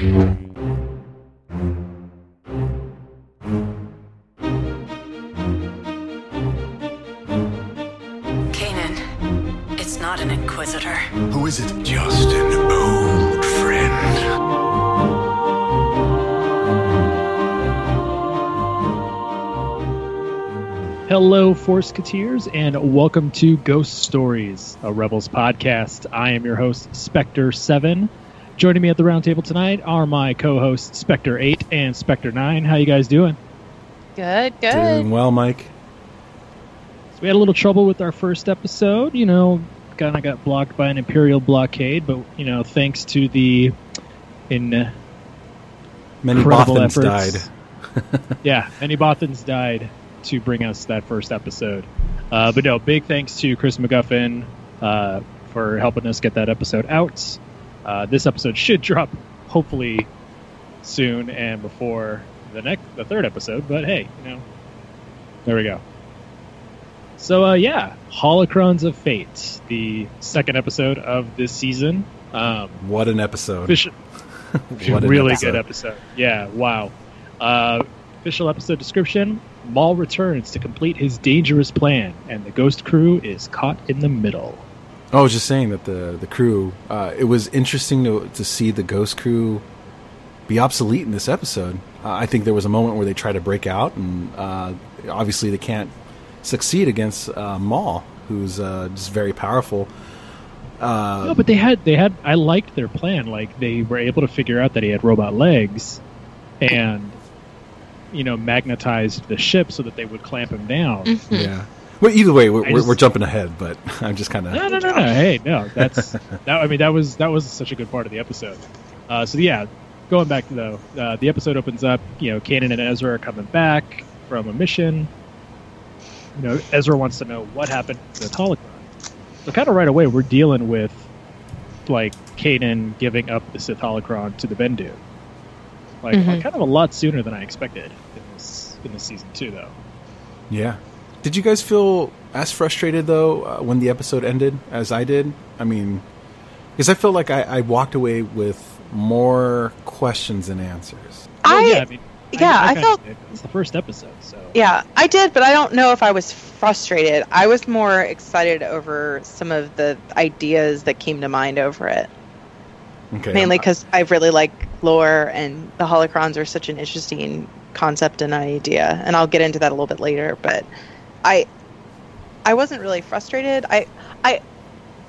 Kanan, it's not an Inquisitor. Who is it? Just an old friend. Hello, Force Forceketeers, and welcome to Ghost Stories, a Rebels podcast. I am your host, Spectre7. Joining me at the roundtable tonight are my co-hosts, Spectre8 and Spectre9. How you guys doing? Good, good. Doing well, Mike. So we had a little trouble with our first episode. You know, kind of got blocked by an Imperial blockade, but, you know, thanks to the... in uh, Many Incredible Bothans efforts. died. yeah, many Bothans died to bring us that first episode. Uh, but no, big thanks to Chris McGuffin uh, for helping us get that episode out. Uh, this episode should drop hopefully soon and before the next, the third episode. But hey, you know, there we go. So uh, yeah, Holocrons of Fate, the second episode of this season. Um, What an episode. official, What really episode. good episode. Yeah, wow. Uh, official episode description: Maul returns to complete his dangerous plan, and the Ghost crew is caught in the middle. I was just saying that the the crew. Uh, it was interesting to to see the Ghost crew be obsolete in this episode. Uh, I think there was a moment where they try to break out, and uh, obviously they can't succeed against uh, Maul, who's uh, just very powerful. Uh, no, but they had they had. I liked their plan. Like they were able to figure out that he had robot legs, and you know magnetized the ship so that they would clamp him down. yeah. Well, either way, we're, just- we're jumping ahead, but I'm just kind of. No, no, no, no. Hey, no. That's that. I mean, that was that was such a good part of the episode. Uh, so yeah, going back though, uh, the episode opens up. You know, Kanan and Ezra are coming back from a mission. You know, Ezra wants to know what happened with Holocron. So kind of right away, we're dealing with like Kanan giving up the Sith Holocron to the Bendu. Like Mhm. kind of a lot sooner than I expected in this in this season two, though. Yeah. Did you guys feel as frustrated though uh, when the episode ended as I did? I mean, because I felt like I, I walked away with more questions than answers. Well, I, yeah, I mean, yeah, I kinda felt- did. it's the first episode, so yeah, I did, but I don't know if I was frustrated. I was more excited over some of the ideas that came to mind over it. Okay. Mainly because I really like lore, and the holocrons are such an interesting concept and idea. And I'll get into that a little bit later. But I, I wasn't really frustrated. I, I,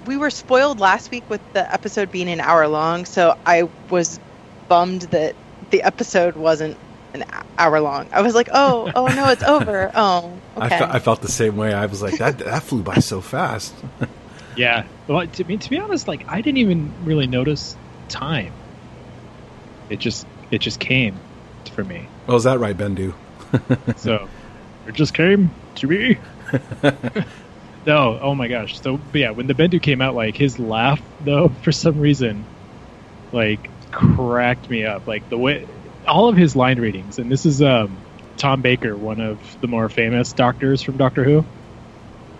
we were spoiled last week with the episode being an hour long, so I was bummed that the episode wasn't an hour long. I was like, oh, oh no, it's over. Oh, I, okay. fe- I felt the same way. I was like, that that flew by so fast. Yeah. Well, to me, to be honest, like I didn't even really notice time. It just it just came for me. Well, is that right, Bendu? So it just came to me. no, oh my gosh. So yeah, when the Bendu came out, like his laugh though, for some reason, like cracked me up. Like the way all of his line readings, and this is um Tom Baker, one of the more famous doctors from Doctor Who.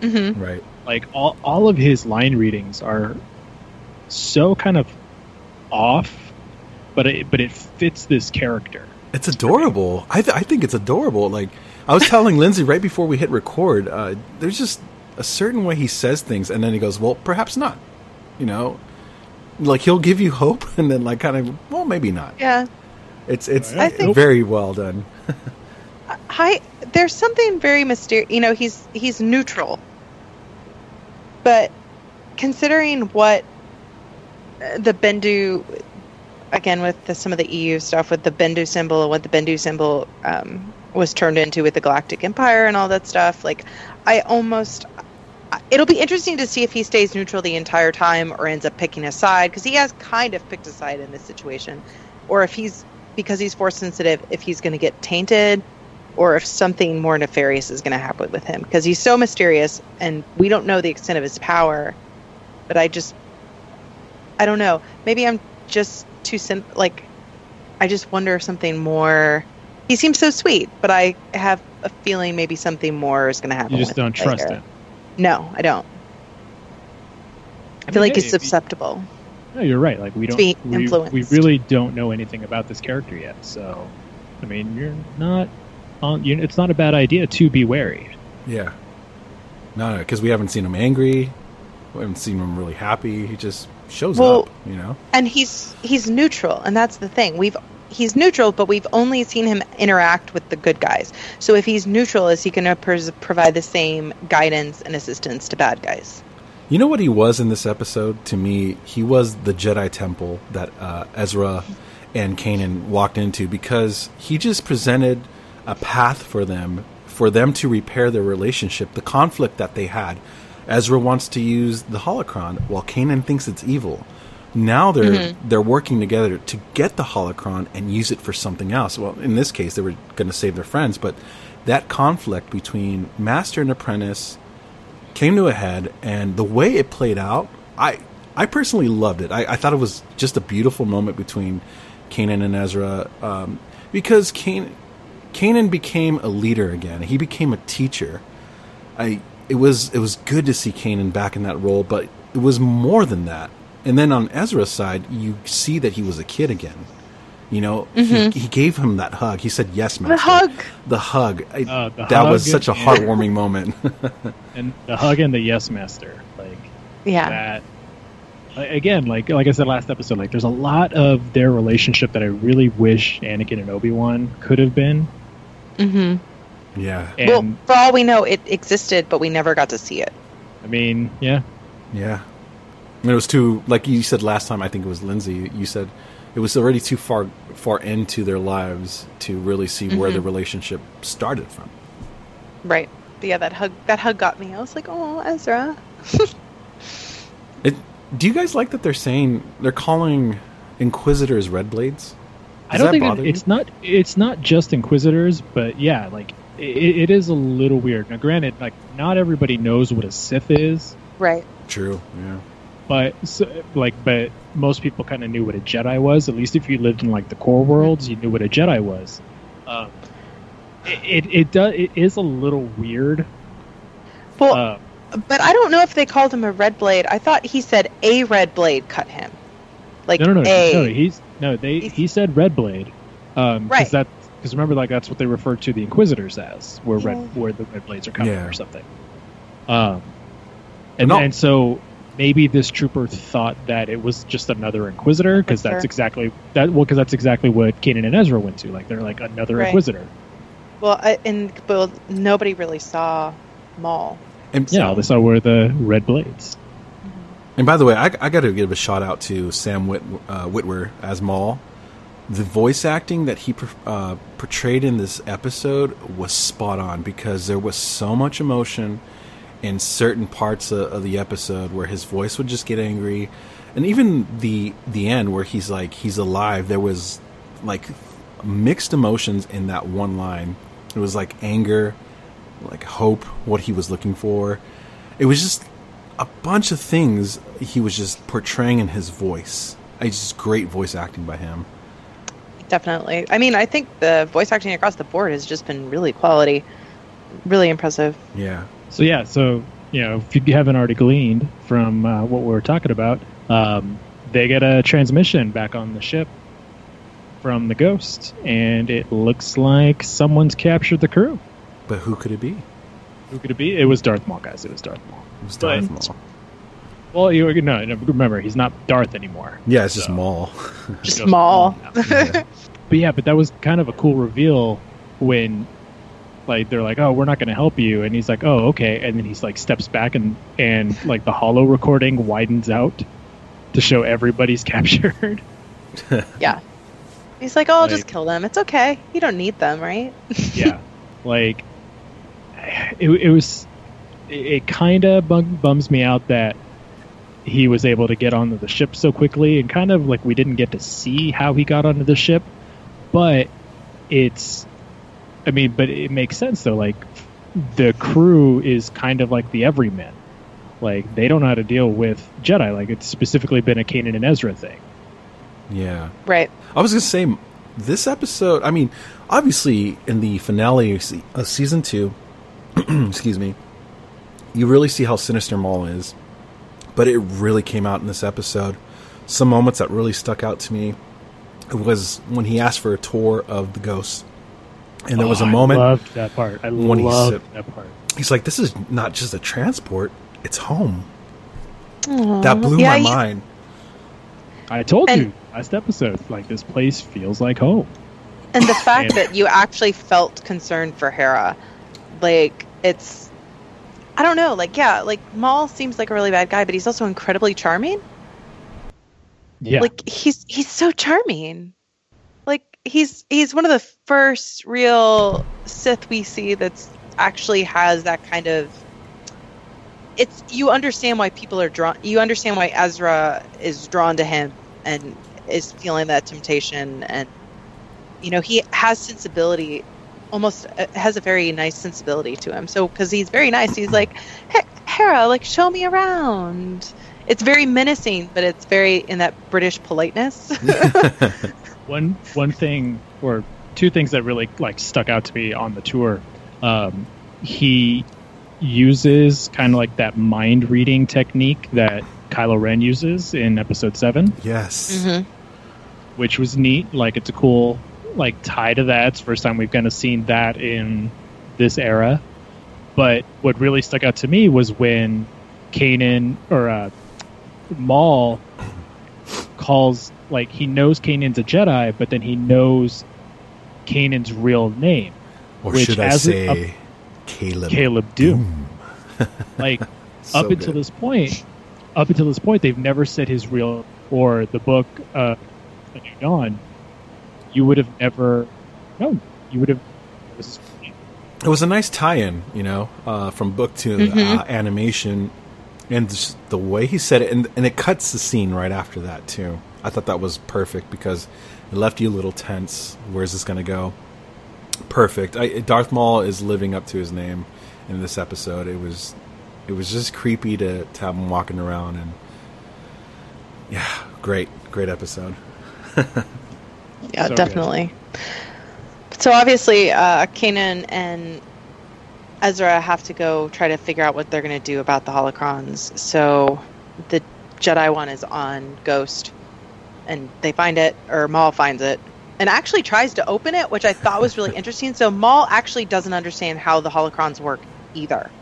hmm Right. like all all of his line readings are so kind of off, but it but it fits this character. It's adorable. I, th- I think it's adorable. Like I was telling Lindsay right before we hit record, uh, there's just a certain way he says things, and then he goes, "Well, perhaps not." You know, like he'll give you hope, and then like kind of, well, maybe not. Yeah. It's it's I think- very well done. Hi, there's something very mysterious. You know, he's he's neutral, but considering what uh, the Bendu, again with the, some of the EU stuff with the Bendu symbol and what the Bendu symbol um, was turned into with the Galactic Empire and all that stuff, like I almost. It'll be interesting to see if he stays neutral the entire time or ends up picking a side because he has kind of picked a side in this situation, or if he's because he's force sensitive, if he's going to get tainted or if something more nefarious is going to happen with him because he's so mysterious and we don't know the extent of his power but i just i don't know maybe i'm just too sim like i just wonder if something more he seems so sweet but i have a feeling maybe something more is going to happen You just don't trust later. him. no i don't i I feel mean, like hey, he's if you- susceptible No, you're right. Like we don't, be we, influenced. we really don't know anything about this character yet. So, I mean, you're not on. You, it's not a bad idea to be wary. Yeah. No, no, because we haven't seen him angry. We haven't seen him really happy. He just shows Well- up, you know? and he's he's neutral and that's the thing we've he's neutral but we've only seen him interact with the good guys so if he's neutral is he going to provide the same guidance and assistance to bad guys You know what he was in this episode? To me, he was the Jedi Temple that uh, Ezra and Kanan walked into because he just presented a path for them, for them to repair their relationship, the conflict that they had. Ezra wants to use the holocron, while Kanan thinks it's evil. Now they're they're working together to get the holocron and use it for something else. Well, in this case, they were going to save their friends, but that conflict between master and apprentice came to a head, and the way it played out, I I personally loved it. I, I thought it was just a beautiful moment between Kanan and Ezra, um, because Can- Kanan became a leader again. He became a teacher. I it was it was good to see Kanan back in that role, but it was more than that. And then on Ezra's side, you see that he was a kid again. You know, he, he gave him that hug. He said, "Yes, master." The hug. The hug. I, Uh, the that was such a heartwarming moment. And the hug and the yes master, like yeah that. Again, like like I said last episode, like there's a lot of their relationship that I really wish Anakin and Obi Wan could have been. hmm yeah. And well for all we know it existed but we never got to see it I mean, yeah, Yeah. I mean, it was too, like you said last time, I think it was Lindsay, you said it was already too far far into their lives to really see where mm-hmm. the relationship started from. right but yeah that hug that hug got me i was like oh ezra It, do you guys like that they're saying, they're calling Inquisitors Red Blades? I don't think bother you? it's not it's not just Inquisitors, but yeah, like it, it is a little weird. Now, granted, like not everybody knows what a Sith is, right True, yeah. but so, like but most people kind of knew what a Jedi was. At least if you lived in like the core worlds, you knew what a Jedi was. Um, it, it it does it is a little weird. well Uh, but i don't know if they called him a red blade i thought he said a red blade cut him like no, no, no, a no. He's no. They He's- he said Red Blade. Um, Right. Because that because remember, like that's what they refer to the Inquisitors as, where Yeah. red where the red blades are coming Yeah. or something. Um, and No. and so maybe this trooper thought that it was just another Inquisitor because that's Sure. exactly that. Well, because that's exactly what Kanan and Ezra went to. Like they're like another Right. Inquisitor. well I, and but nobody really saw maul And, Yeah, all they saw were the red blades. and by the way, I, I got to give a shout out to Sam Whit, uh, Witwer as Maul. The voice acting that he uh, portrayed in this episode was spot on because there was so much emotion in certain parts of, of the episode where his voice would just get angry, and even the the end where he's like he's alive. There was like mixed emotions in that one line. It was like anger, like hope, what he was looking for. It was just a bunch of things he was just portraying in his voice. It's just great voice acting by him. Definitely. I mean, I think the voice acting across the board has just been really quality, really impressive. Yeah. So yeah, so you know, if you haven't already gleaned from uh, what we're talking about, um, they get a transmission back on the ship from the Ghost, and it looks like someone's captured the crew. But who could it be? Who could it be? It was Darth Maul, guys. It was Darth Maul. It was Darth But- Maul. Well, you no, no, remember he's not Darth anymore. Yeah, it's just So- Maul. Just Maul. Yeah. But yeah, but that was kind of a cool reveal when like they're like, "Oh, we're not going to help you," and he's like, "Oh, okay," and then he's like steps back and and like the hollow recording widens out to show everybody's captured. Yeah. He's like, oh, I'll just kill them. It's okay. You don't need them, right? yeah, like it, it was. It, it kind of bum, bums me out that he was able to get onto the ship so quickly, and kind of like we didn't get to see how he got onto the ship, but it's. I mean, but it makes sense though. Like the crew is kind of like the everyman. Like they don't know how to deal with Jedi. Like it's specifically been a Kanan and Ezra thing. yeah. Right. I was going to say, this episode, I mean, obviously, in the finale of season two, excuse me, you really see how sinister Maul is. But it really came out in this episode. some moments that really stuck out to me was when he asked for a tour of the ghosts. And there was Oh, a moment I loved that part. I when he said- that part. he's like, "This is not just a transport; it's home." That blew Yeah, my he- mind. I told And- you last episode, like this place feels like home. And the fact Yeah. that you actually felt concerned for Hera, like it's, I don't know, like yeah, like Maul seems like a really bad guy, but he's also incredibly charming. Yeah, Like he's he's so charming. Like he's he's one of the first real Sith we see that's actually has that kind of. It's you understand why people are drawn. You understand why Ezra is drawn to him and is feeling that temptation, and you know he has sensibility. Almost uh, has a very nice sensibility to him. So because he's very nice, he's like, "Hey, Hera, like show me around." It's very menacing, but it's very in that British politeness. one one thing or two things that really like stuck out to me on the tour. Um, he uses kind of like that mind reading technique that Kylo Ren uses in Episode Seven, Yes. Mhm. which was neat. Like it's a cool like tie to that. It's the first time we've kind of seen that in this era. But what really stuck out to me was when Kanan or uh, Maul calls like he knows Kanan's a Jedi, but then he knows Kanan's real name, Or Which should I as say, Caleb? Caleb Dume. like So up until good. this point, up until this point, they've never said his real or the book uh, A New Dawn. You would have never known. You would have. This is It was a nice tie-in, you know, uh, from book to Mhm. uh, animation, and just the way he said it, and and it cuts the scene right after that too. I thought that was perfect because it left you a little tense. Where's this going to go? Perfect. I, Darth Maul is living up to his name in this episode. It was, it was just creepy to, to have him walking around, and yeah, great, great episode. Yeah, So good. definitely. So obviously, uh, Kanan and Ezra have to go try to figure out what they're going to do about the holocrons. So the Jedi one is on Ghost, and they find it, or Maul finds it, and actually tries to open it, which I thought was really interesting. So Maul actually doesn't understand how the holocrons work either,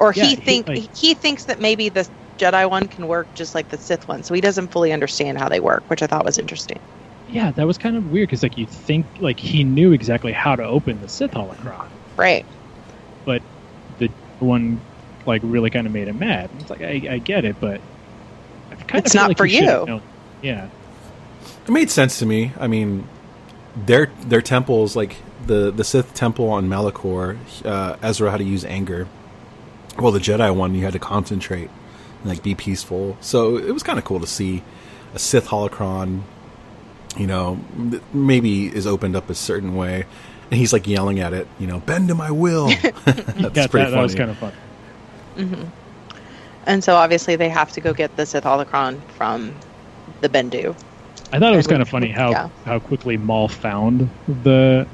or Yeah, he he, like- he thinks that maybe the Jedi one can work just like the Sith one. So he doesn't fully understand how they work, which I thought was interesting. Yeah, that was kind of weird because like you think like he knew exactly how to open the Sith holocron, Right. but the one like really kind of made him mad. It's like I, I get it, but I kind It's of not like for he should have you. Yeah, It made sense to me. I mean, their their temples, like the the Sith temple on Malachor, uh, Ezra had to use anger. Well, the Jedi one, you had to concentrate and like be peaceful. So it was kind of cool to see a Sith holocron. You know, maybe is opened up a certain way, and he's like yelling at it. You know, bend to my will. That's yeah, pretty that, funny. that was kind of fun. Mm-hmm. And so obviously they have to go get the Sith holocron from the Bendu. I thought it was kind of funny how yeah. how quickly Maul found the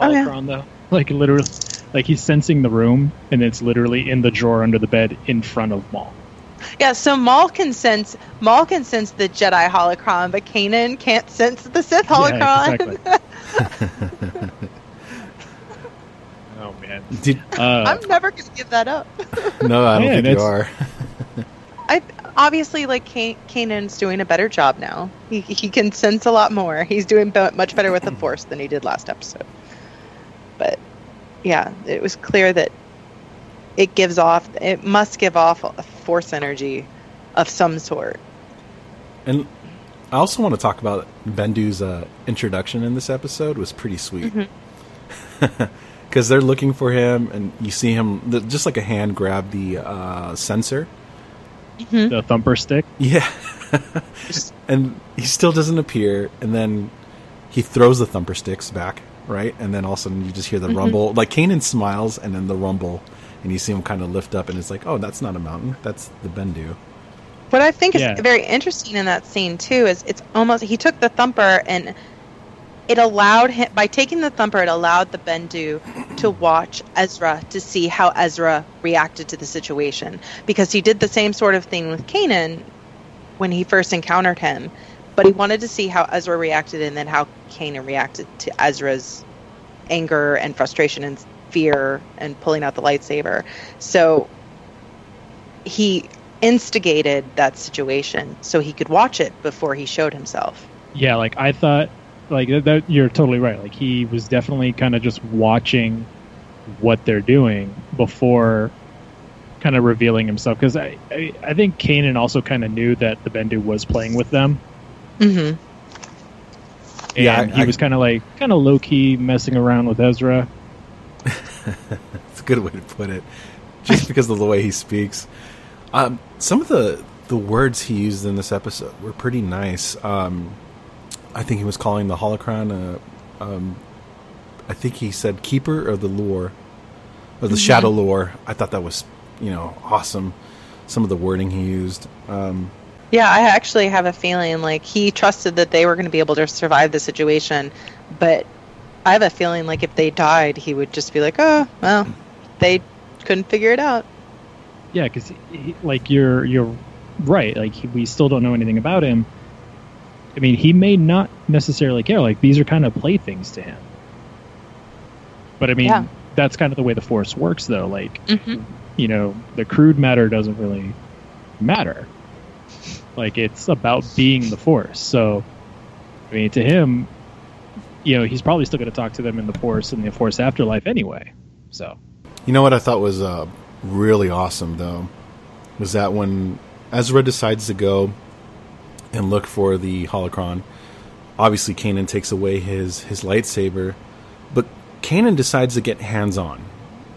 Oh, yeah. holocron though. Like literally, like he's sensing the room, and it's literally in the drawer under the bed in front of Maul. Yeah, so Maul can sense Maul can sense the Jedi holocron, but Kanan can't sense the Sith holocron. Yeah, exactly. oh man. Did, Uh, I'm never gonna give that up. no, I don't Yeah, think you are. I obviously like Ka- Kanan's doing a better job now. He he can sense a lot more. He's doing be- much better with the Force than he did last episode. But yeah, it was clear that it gives off. It must give off a Force energy of some sort. And I also want to talk about Bendu's uh, introduction in this episode was pretty sweet. Because they're looking for him, and you see him just like a hand grab the uh, sensor. the thumper stick. Yeah. and he still doesn't appear, and then he throws the thumper sticks back, right? And then all of a sudden you just hear the rumble. Like Kanan smiles, and then the rumble, and you see him kind of lift up, and it's like, oh, that's not a mountain. That's the Bendu. What I think is Yeah. very interesting in that scene too is it's almost he took the thumper and it allowed him by taking the thumper it allowed the Bendu to watch Ezra to see how Ezra reacted to the situation because he did the same sort of thing with Kanan when he first encountered him, but he wanted to see how Ezra reacted and then how Kanan reacted to Ezra's anger and frustration and fear and pulling out the lightsaber. So he instigated that situation so he could watch it before he showed himself. Yeah, like I thought, like that, that you're totally right. Like he was definitely kind of just watching what they're doing before kind of revealing himself because I, I I think Kanan also kind of knew that the Bendu was playing with them Mm-hmm. and Yeah, I- he I- was kind of like kind of low key messing around with Ezra. It's a good way to put it, just because of the way he speaks. Um, some of the the words he used in this episode were pretty nice. Um, I think he was calling the holocron. Uh, um, I think he said "keeper of the lore," or the shadow lore. I thought that was, you know, awesome. Some of the wording he used. Um, Yeah, I actually have a feeling like he trusted that they were going to be able to survive the situation, but I have a feeling like if they died, he would just be like, "Oh, well, they couldn't figure it out." Yeah, because like you're you're right. Like he, we still don't know anything about him. I mean, he may not necessarily care. Like these are kind of playthings to him. But I mean, Yeah. that's kind of the way the Force works, though. Like Mm-hmm. you know, the crude matter doesn't really matter. Like it's about being the Force. So, I mean, to him, you know, he's probably still going to talk to them in the Force and the Force afterlife anyway. So, You know what I thought was uh, really awesome, though, was that when Ezra decides to go and look for the holocron, obviously Kanan takes away his his lightsaber, but Kanan decides to get hands on.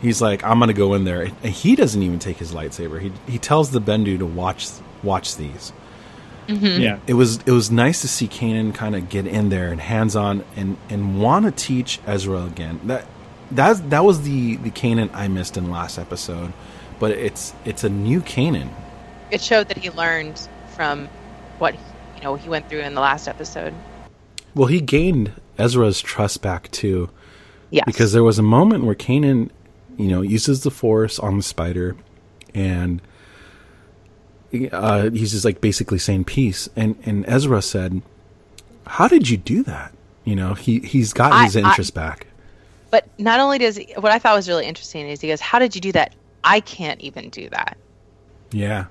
He's like, "I'm gonna go in there," and he doesn't even take his lightsaber. He he tells the Bendu to watch watch these. Mm-hmm. yeah, It was it was nice to see Kanan kind of get in there and hands on and and want to teach Ezra again. That that that was the the Kanan I missed in last episode, but it's it's a new Kanan. It showed that he learned from what you know he went through in the last episode. Well, he gained Ezra's trust back too, Yes, because there was a moment where Kanan, you know, uses the Force on the spider, and uh, he's just like basically saying peace, and and Ezra said, "How did you do that?" You know, he he's got I- his I- interest back. but not only does he, what I thought was really interesting is he goes, "How did you do that? I can't even do that." Yeah.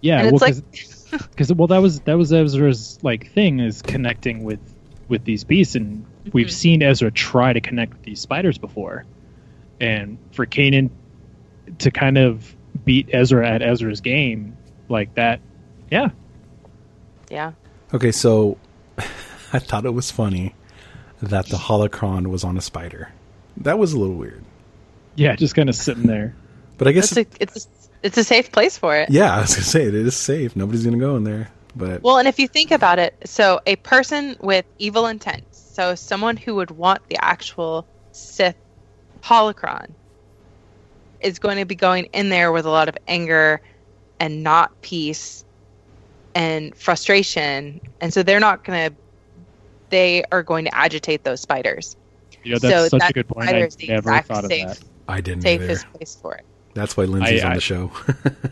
yeah. and well, it's like, because well that was that was Ezra's like thing is connecting with with these beasts and we've Mhm. seen Ezra try to connect with these spiders before and for Kanan to kind of beat Ezra at Ezra's game like that yeah yeah, Okay, so I thought it was funny that the holocron was on a spider. That was a little weird, yeah just kind of sitting there but I guess it's a, it's a, it's a safe place for it. yeah, I was gonna say it is safe. Nobody's gonna go in there, but Well, and if you think about it, so a person with evil intent, so someone who would want the actual Sith holocron, is going to be going in there with a lot of anger and not peace and frustration, and so they're not going to. They are going to agitate those spiders. you know that's so such that a good point I never thought of safe, that I didn't either. safest place for it. That's why Lindsay's I- on I- the show.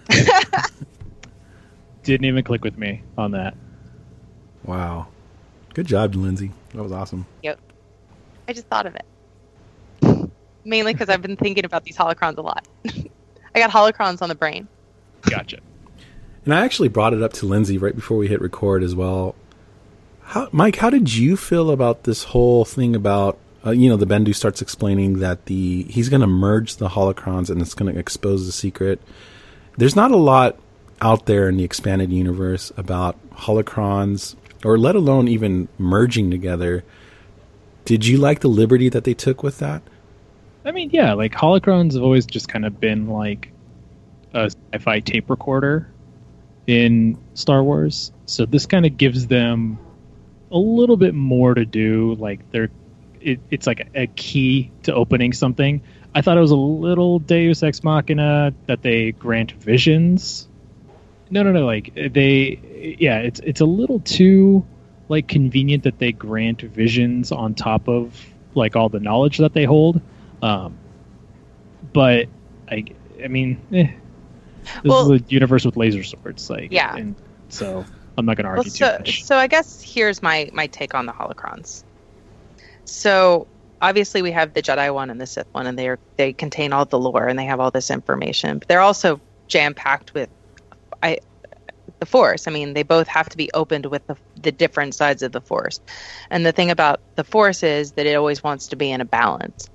didn't even click with me on that wow, good job, Lindsay. That was awesome. Yep. I just thought of it. Mainly because I've been thinking about these holocrons a lot. I got holocrons on the brain. Gotcha And I actually brought it up to Lindsay right before we hit record as well. How, Mike, how did you feel about this whole thing about uh, you know the Bendu starts explaining that the he's going to merge the holocrons and it's going to expose the secret. There's not a lot out there in the expanded universe about holocrons or let alone even merging together. Did you like the liberty that they took with that? I mean, yeah, like holocrons have always just kind of been like a sci-fi tape recorder in Star Wars. So this kind of gives them a little bit more to do. Like they're, it, it's like a key to opening something. I thought it was a little Deus Ex Machina that they grant visions. No, no, no. Like they, yeah, it's it's a little too like convenient that they grant visions on top of like all the knowledge that they hold. Um, but I, I mean, eh, this Well- is a universe with laser swords, like, Yeah. and so I'm not going to Well, argue so, too much. so I guess here's my my take on the holocrons. So obviously we have the Jedi one and the Sith one, and they are they contain all the lore and they have all this information. But they're also jam packed with, I, the Force. I mean, they both have to be opened with the the different sides of the Force. And the thing about the Force is that it always wants to be in a balance.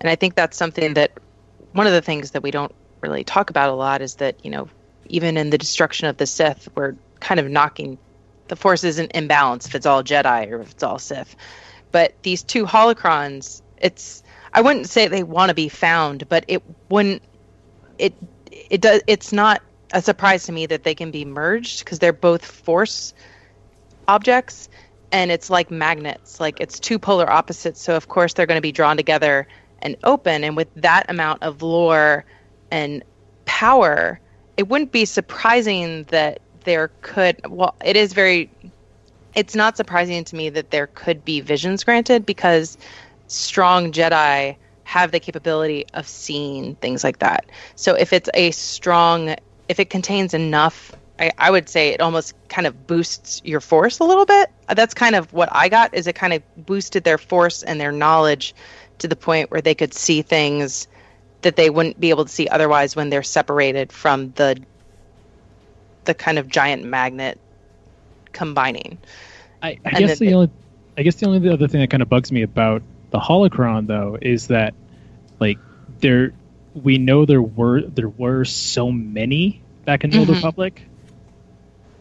And I think that's something that one of the things that we don't really talk about a lot is that you know even in the destruction of the Sith, we're kind of knocking the Force isn't in balance if it's all Jedi or if it's all Sith. But these two holocrons, it's I wouldn't say they want to be found, but it wouldn't it it does it's not a surprise to me that they can be merged because they're both Force objects and it's like magnets like it's two polar opposites so of course they're going to be drawn together and open and with that amount of lore and power it wouldn't be surprising that there could well it is very it's not surprising to me that there could be visions granted because strong jedi have the capability of seeing things like that. So if it's a strong if it contains enough I, I would say it almost kind of boosts your force a little bit. That's kind of what i got is it kind of boosted their force and their knowledge to the point where they could see things that they wouldn't be able to see otherwise when they're separated from the the kind of giant magnet combining. I, I guess the they- only, I guess the only other thing that kind of bugs me about the holocron though is that, like, there, we know there were there were so many back in the Old Mhm. Republic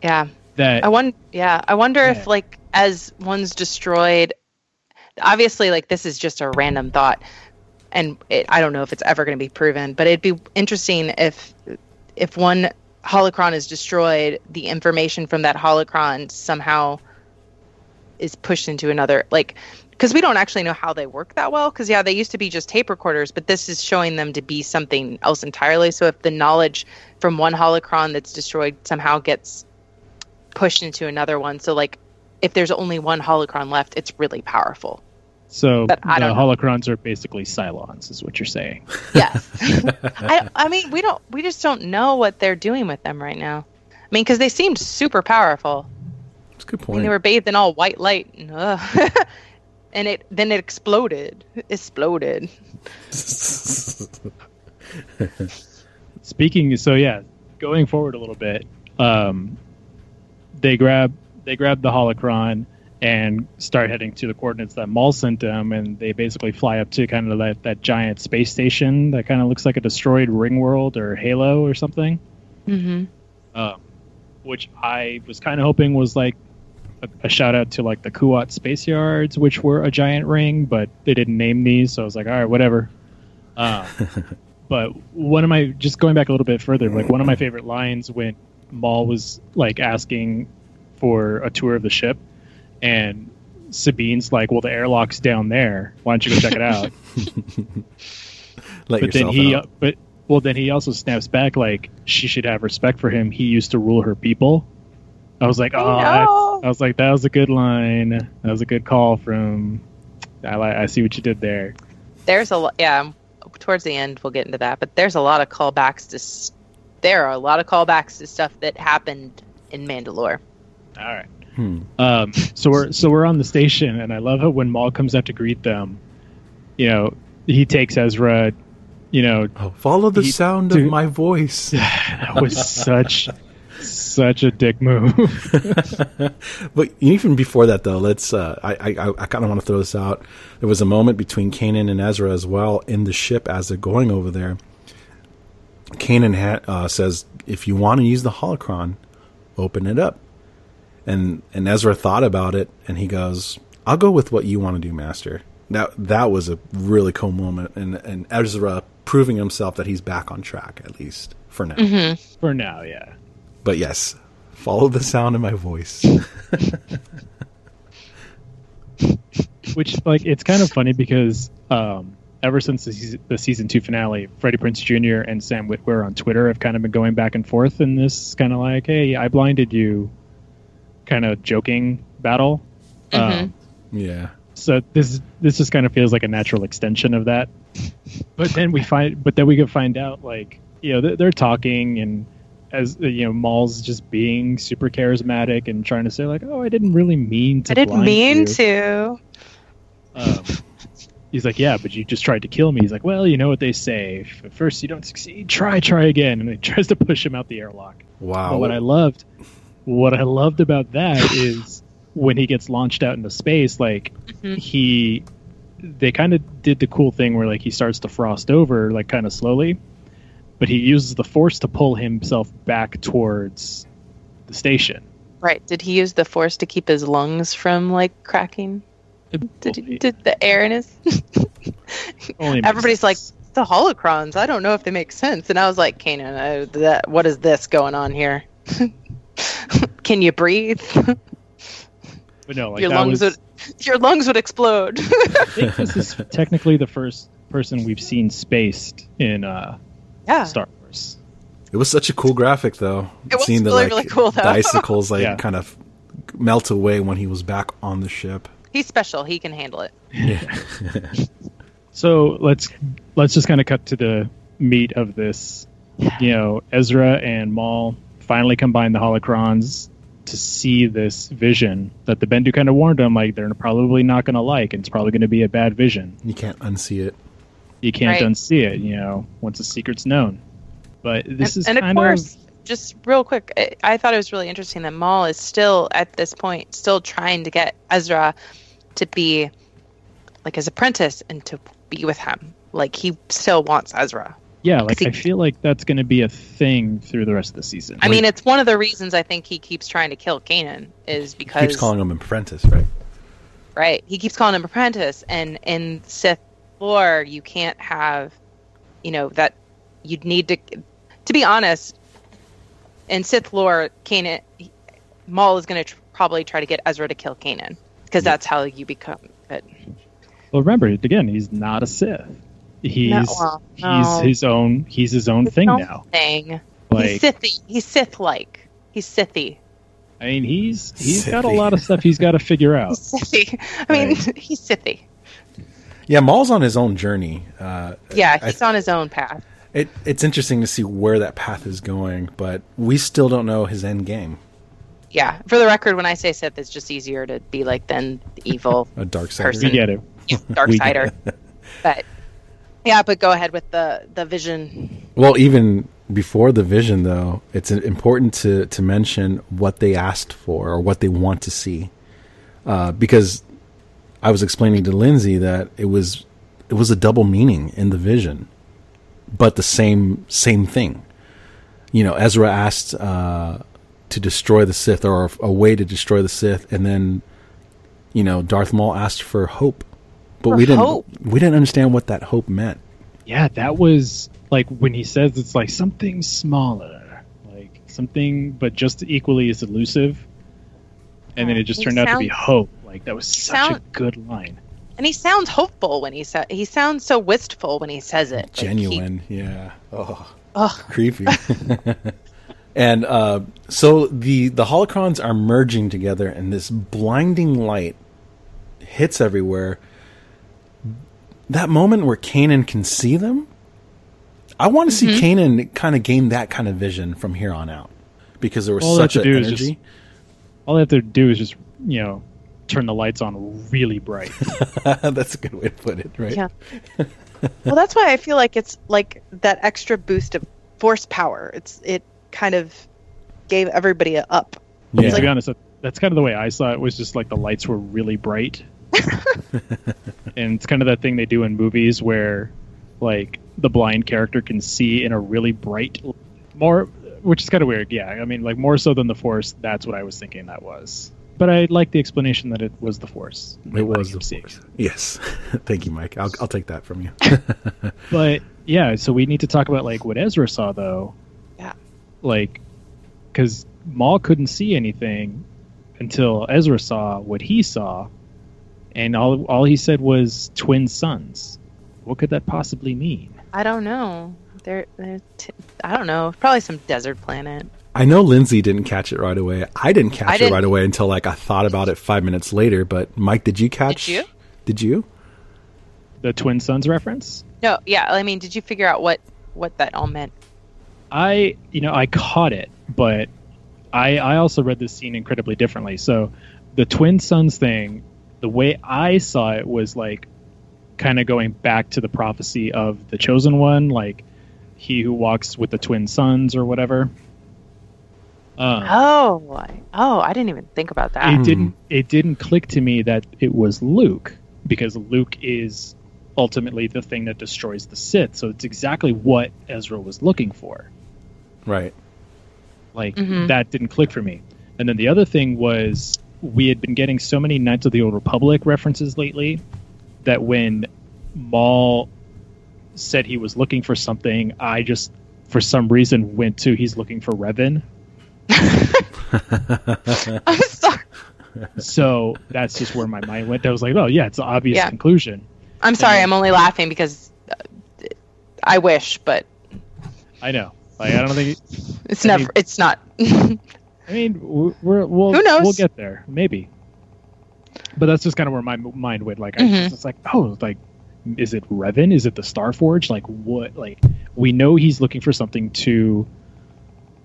Yeah, that I wonder. Yeah, I wonder Yeah. if like as one's destroyed. Obviously, like this is just a random thought, and it, I don't know if it's ever going to be proven. But it'd be interesting if if one holocron is destroyed, the information from that holocron somehow is pushed into another like because we don't actually know how they work that well because yeah they used to be just tape recorders but this is showing them to be something else entirely so if the knowledge from one holocron that's destroyed somehow gets pushed into another one so like if there's only one holocron left it's really powerful so but I the know. holocrons are basically Cylons, is what you're saying. yes I, I mean we don't we just don't know what they're doing with them right now i mean because they seemed super powerful That's a good I mean, point. they were bathed in all white light and, ugh. and it then it exploded exploded Speaking, so yeah, going forward a little bit, um, they grab they grab the holocron and start heading to the coordinates that Maul sent them, and they basically fly up to kind of that, that giant space station that kind of looks like a destroyed ring world or Halo or something. mm-hmm. um, which I was kind of hoping was like a, a shout out to like the Kuat space yards, which were a giant ring, but they didn't name these, so I was like, all right, whatever. Um, but one of my just going back a little bit further, like one of my favorite lines when Maul was like asking for a tour of the ship, and Sabine's like, "Well, the airlock's down there. Why don't you go check it out?" Let but then he, out. but well, then he also snaps back like she should have respect for him. He used to rule her people. I was like, oh, that- I was like, that was a good line. That was a good call from. I like. I see what you did there. there's a yeah um, towards the end we'll get into that but there's a lot of callbacks to there are a lot of callbacks to stuff that happened in mandalore All right. Hmm. Um, so we're so we're on the station, and I love it when Maul comes out to greet them. You know, he takes Ezra. You know, Oh, follow the He- sound dude. of my voice. that was such such a dick move. but even before that, though, let's. Uh, I I, I kind of want to throw this out. There was a moment between Kanan and Ezra as well in the ship as they're going over there. Kanan ha- uh, says, "If you want to use the holocron, open it up." And and Ezra thought about it, and he goes, "I'll go with what you want to do, Master." That that was a really cool moment, and and Ezra proving himself that he's back on track at least for now. For now, yeah. But yes, follow the sound of my voice. Which like it's kind of funny because um, ever since the season, the season two finale, Freddie Prinze Jr. and Sam Witwer on Twitter have kind of been going back and forth in this kind of like, "Hey, I blinded you," kind of joking battle. Um, yeah. so this this just kind of feels like a natural extension of that. But then we find, but then we could find out like you know they're, they're talking and as uh, you know, Maul's just being super charismatic and trying to say like, "Oh, I didn't really mean to." I didn't blind mean you." to. Um, he's like, "Yeah, but you just tried to kill me." He's like, "Well, you know what they say: if at first you don't succeed, try, try again." And he tries to push him out the airlock. Wow. But what I loved, what I loved about that is when he gets launched out into space, like Mhm. he, they kind of did the cool thing where like he starts to frost over, like kind of slowly, but he uses the force to pull himself back towards the station. Right. Did he use the force to keep his lungs from like cracking? Did, he, did the air in his? Everybody's like the holocrons. I don't know if they make sense. And I was like, Kanan, uh, that what is this going on here? Can you breathe? but no, like your lungs was, would your lungs would explode. I think this is technically the first person we've seen spaced in uh, yeah. Star Wars. It was such a cool graphic, though. It was Seeing the really, like really cool, though. the icicles like Yeah. kind of melt away when he was back on the ship. He's special. He can handle it. Yeah. So let's let's just kind of cut to the meat of this. You know, Ezra and Maul finally combine the holocrons to see this vision that the Bendu kind of warned them like they're probably not going to like, and it's probably going to be a bad vision. You can't unsee it. You can't Right. unsee it. You know, once the secret's known. But this and, is and of kind course, just real quick, I, I thought it was really interesting that Maul is still at this point still trying to get Ezra to be like his apprentice and to be with him. Like he still wants Ezra. Yeah, like he- I feel like that's going to be a thing through the rest of the season. I mean, it's one of the reasons I think he keeps trying to kill Kanan is because he Keeps calling him apprentice, right? right he keeps calling him apprentice, and in Sith lore you can't have, you know, that you'd need to. To be honest, in Sith lore, Kanan Maul is going to tr- probably try to get Ezra to kill Kanan because that's how you become. But well, remember again, he's not a Sith. He's well, he's his own he's his own thing now. thing. Like he's Sithy. He's Sith-like. He's Sithy. I mean, he's he's got a lot of stuff he's got to figure out. He's Sithy. I mean, he's Sithy. Yeah, Maul's on his own journey. Uh, Yeah, I- he's on his own path. it, it's interesting to see where that path is going, but we still don't know his end game. Yeah. For the record, when I say Sith, it's just easier to be like than evil A dark side. We get it. dark We- sider. but yeah, but go ahead with the the vision. Well, even before the vision, though, it's important to to mention what they asked for or what they want to see, uh, because I was explaining to Lindsay that it was it was a double meaning in the vision, but the same same thing. You know, Ezra asked uh, to destroy the Sith or a way to destroy the Sith, and then you know Darth Maul asked for hope, but we didn't hope. we didn't understand what that hope meant. Yeah, that was like when he says it's like something smaller, like something, but just equally as elusive. And then it just he turned out to be hope. Like that was such a good line. And he sounds hopeful when he said he sounds so wistful when he says it. Like, he- Genuine, yeah. Oh. Ugh. creepy. and uh, so the the holocrons are merging together, and this blinding light hits everywhere. That moment where Kanan can see them, I want to see mm-hmm. Kanan kind of gain that kind of vision from here on out, because there was All such to an energy. just- All they have to do is just you know turn the lights on really bright. That's a good way to put it, right? Yeah. well, that's why I feel like it's like that extra boost of force power. It's it kind of gave everybody a up. Yeah. To be honest, that's kind of the way I saw it. Was just like the lights were really bright, and it's kind of that thing they do in movies where, like, the blind character can see in a really bright, more, which is kind of weird. Yeah, I mean, like more so than the Force. That's what I was thinking that was. But I like the explanation that it was the Force. It was the see. force. Yes. Thank you, Mike. I'll, I'll take that from you. But yeah, so we need to talk about like what Ezra saw though. Yeah. Like, because Maul couldn't see anything until Ezra saw what he saw, and all all he said was twin suns. What could that possibly mean? I don't know. They're, they're t- I don't know. Probably some desert planet. I know Lindsay didn't catch it right away. I didn't catch I it didn't- right away until like I thought about it five minutes later. But Mike, did you catch? Did you? Did you? The twin suns reference? No, yeah. I mean, did you figure out what what that all meant? I, you know, I caught it, but I, I also read this scene incredibly differently. So, the twin suns thing, the way I saw it was like kind of going back to the prophecy of the chosen one, like he who walks with the twin suns or whatever. Um, Oh, I- oh, I didn't even think about that. it didn't it didn't click to me that it was Luke because Luke is ultimately the thing that destroys the Sith. So it's exactly what Ezra was looking for. Right. Like Mhm. that didn't click for me. And then the other thing was we had been getting so many Knights of the Old Republic references lately that when Maul said he was looking for something, I just for some reason went to he's looking for Revan. I'm sorry. So that's just where my mind went. I was like, oh yeah, it's an obvious Yeah. conclusion. I'm sorry. then- I'm only laughing because uh, I wish, but I know. Like I don't think. it's I never. mean- it's not. I mean, we're, we'll Who knows? we'll get there maybe. But that's just kind of where my mind went. Like I Mhm. was like, oh, like is it Revan? Is it the Starforge? Like what? Like we know he's looking for something to,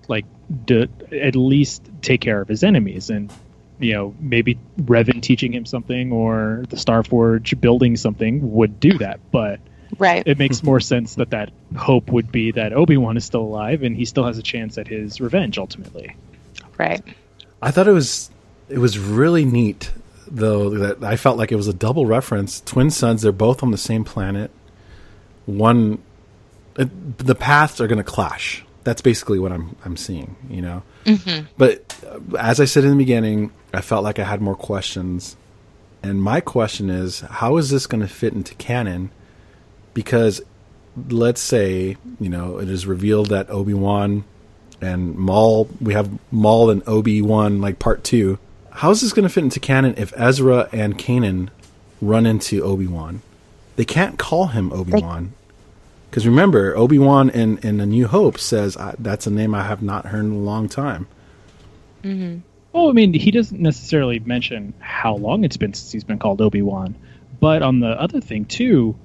like, d- at least take care of his enemies, and you know maybe Revan teaching him something or the Starforge building something would do that. But right. it makes more sense that that hope would be that Obi Wan is still alive and he still has a chance at his revenge ultimately. Right. I thought it was it was really neat though that I felt like it was a double reference. Twin sons, they're both on the same planet. One, it, the paths are going to clash. That's basically what I'm I'm seeing. You know, but uh, as I said in the beginning, I felt like I had more questions, and my question is, how is this going to fit into canon? Because let's say you know it is revealed that Obi Wan and Maul, we have Maul and Obi Wan like part two. How is this going to fit into canon if Ezra and Kanan run into Obi Wan? They can't call him Obi Wan because remember Obi Wan in in A New Hope says that's a name I have not heard in a long time. Mm-hmm. Well, I mean, he doesn't necessarily mention how long it's been since he's been called Obi Wan, but on the other thing too,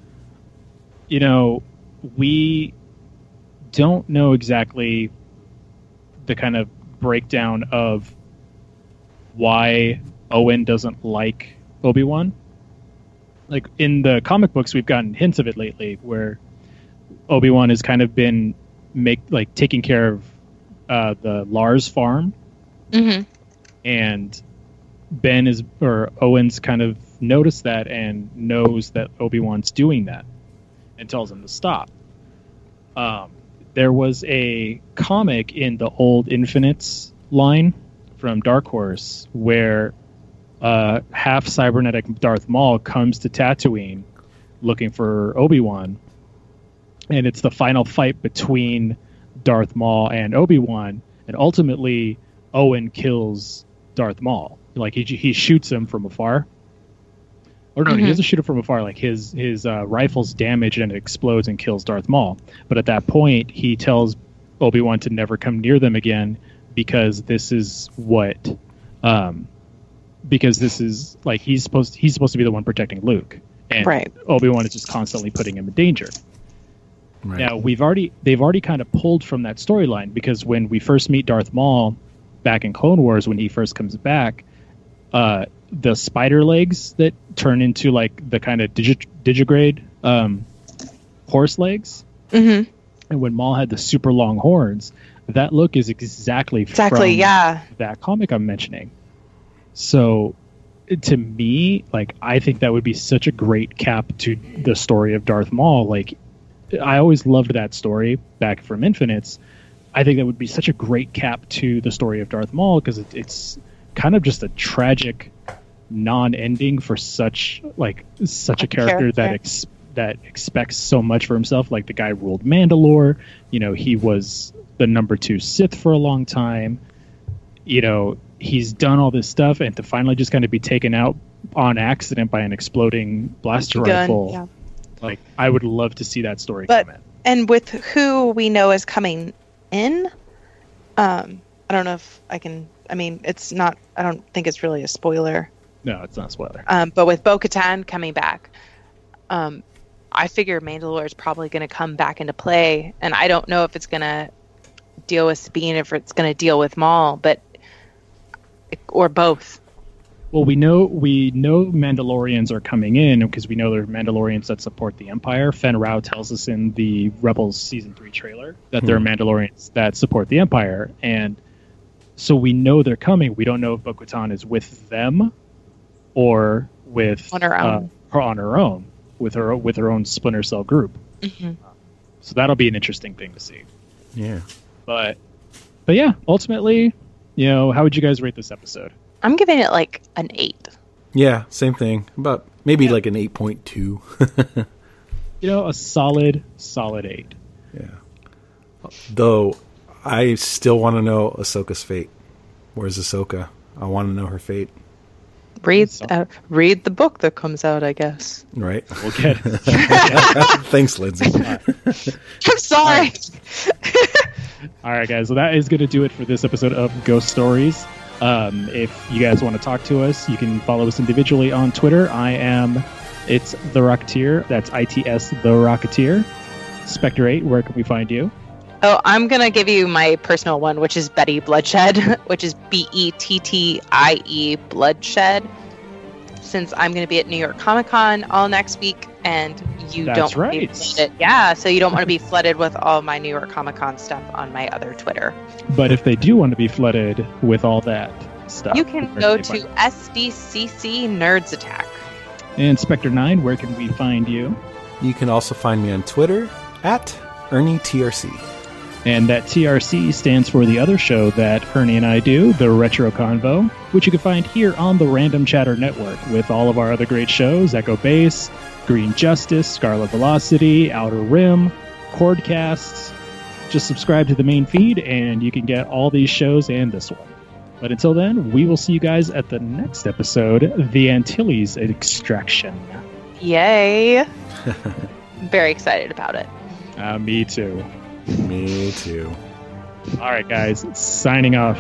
you know, we don't know exactly the kind of breakdown of why Owen doesn't like Obi Wan. Like in the comic books, we've gotten hints of it lately, where Obi Wan has kind of been make like taking care of uh, the Lars farm hmm and Ben is or Owens kind of noticed that and knows that Obi Wan's doing that and tells him to stop. Um, there was a comic in the old Infinites line from Dark Horse where uh, half cybernetic Darth Maul comes to Tatooine looking for Obi Wan, and it's the final fight between Darth Maul and Obi Wan, and ultimately Owen kills Darth Maul. Like he he shoots him from afar. Or no, he Mhm. doesn't shoot him from afar. Like his his uh, rifle's damaged and it explodes and kills Darth Maul. But at that point, he tells Obi Wan to never come near them again because this is what, um, because this is like he's supposed he's supposed to be the one protecting Luke, and Right. Obi Wan is just constantly putting him in danger. Right. Now we've already they've already kind of pulled from that storyline because when we first meet Darth Maul back in Clone Wars when he first comes back, uh, the spider legs that turn into like the kind of digi- digigrade um, horse legs, hmm and when Maul had the super long horns, that look is exactly Exactly. from Yeah. that comic I'm mentioning. So to me, like I think that would be such a great cap to the story of Darth Maul. Like I always loved that story back from Infinites. I think that would be such a great cap to the story of Darth Maul because it, it's kind of just a tragic non-ending for such like such a character, that ex- that expects so much for himself. Like the guy ruled Mandalore. You know, he was the number two Sith for a long time. You know, he's done all this stuff, and to finally just kind of be taken out on accident by an exploding blaster Gun. rifle. Yeah. Like, I would love to see that story But- come in. And with who we know is coming in, um, I don't know if I can. I mean, it's not. I don't think it's really a spoiler. No, it's not a spoiler. Um, but with Bo Katan coming back, um, I figure Mandalore is probably going to come back into play, and I don't know if it's going to deal with Sabine, if it's going to deal with Maul, but or both. Well, we know we know Mandalorians are coming in because we know there are Mandalorians that support the Empire. Fenn Rau tells us in the Rebels season three trailer that there are Mandalorians that support the Empire, and so we know they're coming. We don't know if Bo-Katan is with them or with On her uh, own. her on her own with her with her own Splinter Cell group. Mhm. So that'll be an interesting thing to see. Yeah. But but yeah, ultimately, you know, how would you guys rate this episode? I'm giving it like an eight. Yeah, same thing. About maybe like an 8.2. You know, a solid, solid eight. yeah. Though I still want to know Ahsoka's fate. Where's Ahsoka? I want to know her fate, Read uh, read the book that comes out, I guess. right? We'll get Thanks, Lindsay. I'm sorry. All right, guys. So that is going to do it for this episode of Ghost Stories. Um, if you guys want to talk to us, you can follow us individually on Twitter. I am, it's the Rocketeer. That's I T S the Rocketeer. Spectre Eight. Where can we find you? Oh, I'm gonna give you my personal one, which is Betty Bloodshed, which is B E T T I E Bloodshed. Since I'm gonna be at New York Comic Con all next week, and you That's don't wanna be right. flooded- yeah, so you don't want to be flooded with all my New York Comic Con stuff on my other Twitter. But if they do want to be flooded with all that stuff, You can go to find- SDCC Nerds Attack. and Spectre Nine. Where can we find you? You can also find me on Twitter at ErnieTRC. And that TRC stands for the other show that Ernie and I do, the Retro Convo, which you can find here on the Random Chatter Network with all of our other great shows Echo Base, Green Justice, Scarlet Velocity, Outer Rim, Cordcasts. Just subscribe to the main feed and you can get all these shows and this one. But until then, we will see you guys at the next episode The Antilles Extraction. Yay! Very excited about it. Uh, me too. Me too. All right, guys, signing off.